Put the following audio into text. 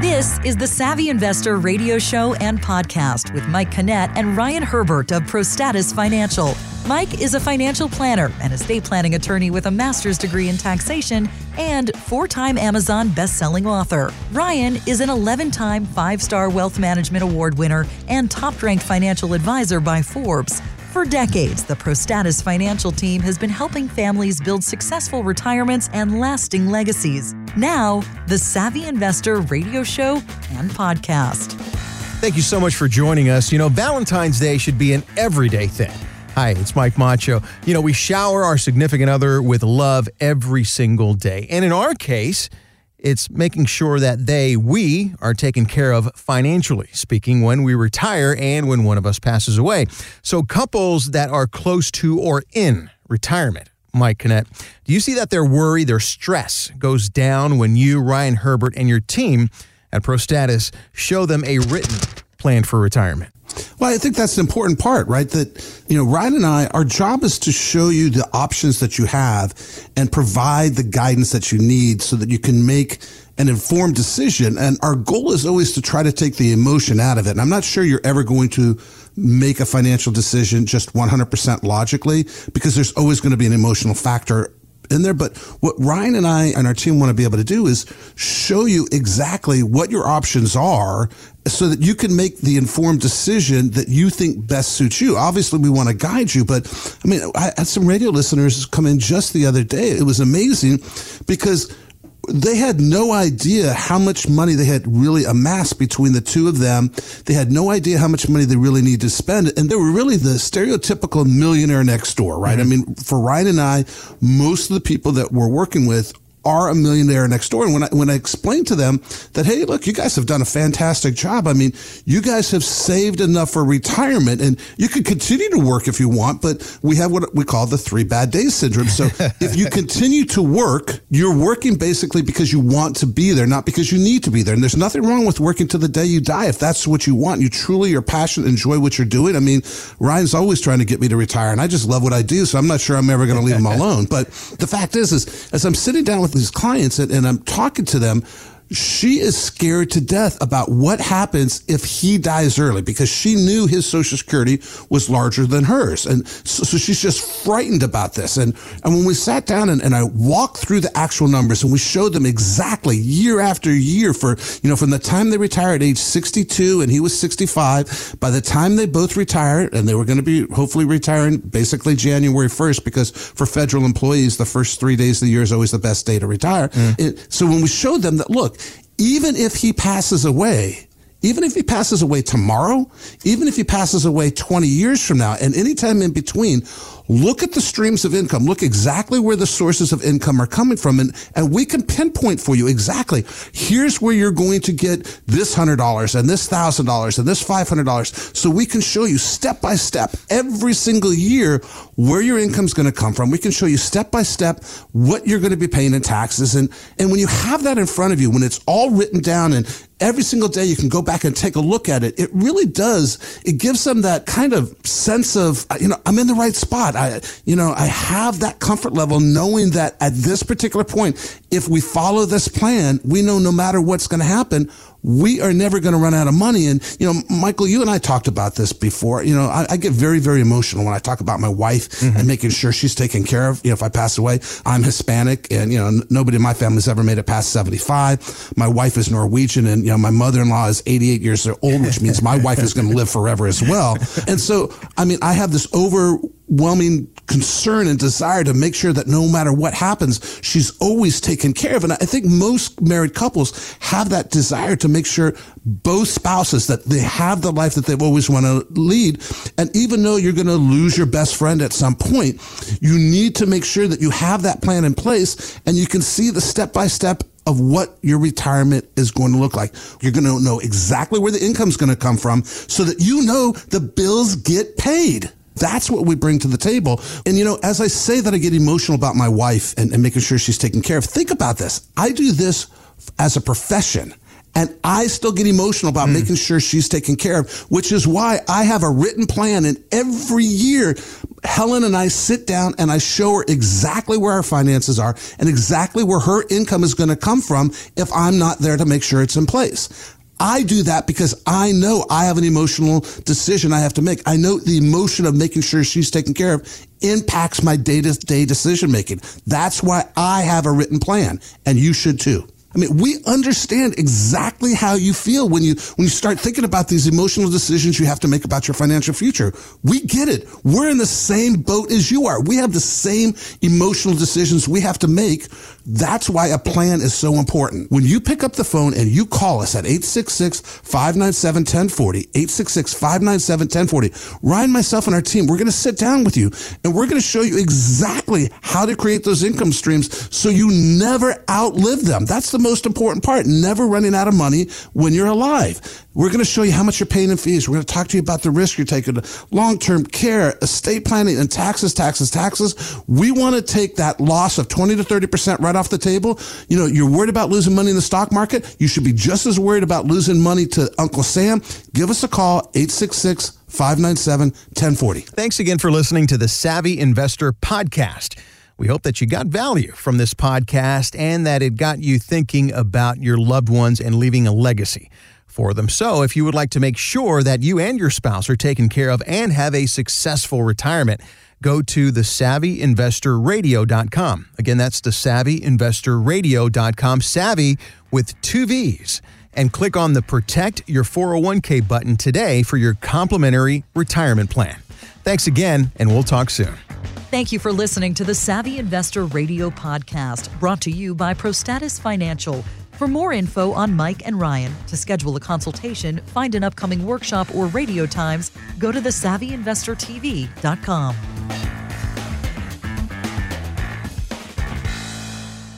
This is the Savvy Investor radio show and podcast with Mike Canet and Ryan Herbert of ProStatus Financial. Mike is a financial planner and estate planning attorney with a master's degree in taxation and four time Amazon best-selling author. Ryan is an 11 time five star wealth management award winner and top ranked financial advisor by Forbes. For decades, the ProStatus financial team has been helping families build successful retirements and lasting legacies. Now, the Savvy Investor radio show and podcast. Thank you so much for joining us. You know, Valentine's Day should be an everyday thing. Hi, it's Mike Macho. You know, we shower our significant other with love every single day. And in our case, it's making sure that they, we, are taken care of financially speaking when we retire and when one of us passes away. So, couples that are close to or in retirement, Mike Canet, do you see that their worry, their stress goes down when you, Ryan Herbert, and your team at ProStatus show them a written plan for retirement? Well, I think that's an important part, right? That, you know, Ryan and I, our job is to show you the options that you have and provide the guidance that you need so that you can make an informed decision. And our goal is always to try to take the emotion out of it. And I'm not sure you're ever going to make a financial decision just 100% logically because there's always going to be an emotional factor in there. But what Ryan and I and our team want to be able to do is show you exactly what your options are so that you can make the informed decision that you think best suits you. Obviously, we want to guide you, but I mean, I had some radio listeners come in just the other day. It was amazing because they had no idea how much money they had really amassed between the two of them. They had no idea how much money they really need to spend. And they were really the stereotypical millionaire next door, right? Mm-hmm. I mean, for Ryan and I, most of the people that we're working with are a millionaire next door. And when I, when I explained to them that, hey, look, you guys have done a fantastic job. I mean, you guys have saved enough for retirement and you can continue to work if you want, but we have what we call the three bad days syndrome. So if you continue to work, you're working basically because you want to be there, not because you need to be there. And there's nothing wrong with working to the day you die. If that's what you want, you truly are passionate, enjoy what you're doing. I mean, Ryan's always trying to get me to retire and I just love what I do. So I'm not sure I'm ever going to leave him alone. But the fact is, is as I'm sitting down with these clients and, and I'm talking to them she is scared to death about what happens if he dies early because she knew his social security was larger than hers. And so, so she's just frightened about this. And, and when we sat down and, and I walked through the actual numbers and we showed them exactly year after year for, you know, from the time they retired at age 62 and he was 65, by the time they both retired and they were going to be hopefully retiring basically January 1st because for federal employees, the first three days of the year is always the best day to retire. Mm. It, so when we showed them that, look, even if he passes away, even if he passes away tomorrow, even if he passes away 20 years from now, and anytime in between, look at the streams of income, look exactly where the sources of income are coming from, and, and we can pinpoint for you exactly here's where you're going to get this $100 and this $1,000 and this $500. So we can show you step by step every single year where your income's going to come from. We can show you step by step what you're going to be paying in taxes. And, and when you have that in front of you, when it's all written down and every single day you can go back and take a look at it, it really does. It gives them that kind of sense of, you know, I'm in the right spot. I, you know, I have that comfort level knowing that at this particular point, if we follow this plan, we know no matter what's going to happen, we are never going to run out of money. And, you know, Michael, you and I talked about this before. You know, I, I get very, very emotional when I talk about my wife mm-hmm. and making sure she's taken care of. You know, if I pass away, I'm Hispanic and, you know, n- nobody in my family's ever made it past 75. My wife is Norwegian and, you know, my mother-in-law is 88 years old, which means my wife is going to live forever as well. And so, I mean, I have this overwhelming concern and desire to make sure that no matter what happens, she's always taken care of. And I think most married couples have that desire to make sure both spouses that they have the life that they've always want to lead. And even though you're going to lose your best friend at some point, you need to make sure that you have that plan in place and you can see the step by step of what your retirement is going to look like. You're going to know exactly where the income's going to come from so that you know the bills get paid. That's what we bring to the table. And, you know, as I say that I get emotional about my wife and, and making sure she's taken care of, think about this. I do this as a profession. And I still get emotional about mm. making sure she's taken care of, which is why I have a written plan. And every year, Helen and I sit down and I show her exactly where our finances are and exactly where her income is going to come from if I'm not there to make sure it's in place. I do that because I know I have an emotional decision I have to make. I know the emotion of making sure she's taken care of impacts my day to day decision making. That's why I have a written plan and you should too. I mean, we understand exactly how you feel when you when you start thinking about these emotional decisions you have to make about your financial future. We get it. We're in the same boat as you are. We have the same emotional decisions we have to make. That's why a plan is so important. When you pick up the phone and you call us at 866-597-1040, 866-597-1040, Ryan, myself, and our team, we're going to sit down with you and we're going to show you exactly how to create those income streams so you never outlive them. That's the most important part. Never running out of money when you're alive. We're going to show you how much you're paying in fees. We're going to talk to you about the risk you're taking, long-term care, estate planning, and taxes, taxes, taxes. We want to take that loss of 20 to 30% right off the table. You know, you're worried about losing money in the stock market. You should be just as worried about losing money to Uncle Sam. Give us a call, 866 597 1040. Thanks again for listening to the Savvy Investor Podcast. We hope that you got value from this podcast and that it got you thinking about your loved ones and leaving a legacy for them. So, if you would like to make sure that you and your spouse are taken care of and have a successful retirement, go to thesavvyinvestorradio.com. Again, that's thesavvyinvestorradio.com, savvy with two V's. And click on the Protect Your 401k button today for your complimentary retirement plan. Thanks again, and we'll talk soon. Thank you for listening to the Savvy Investor Radio podcast, brought to you by Prostatus Financial. For more info on Mike and Ryan, to schedule a consultation, find an upcoming workshop, or radio times, go to thesavvyinvestortv.com.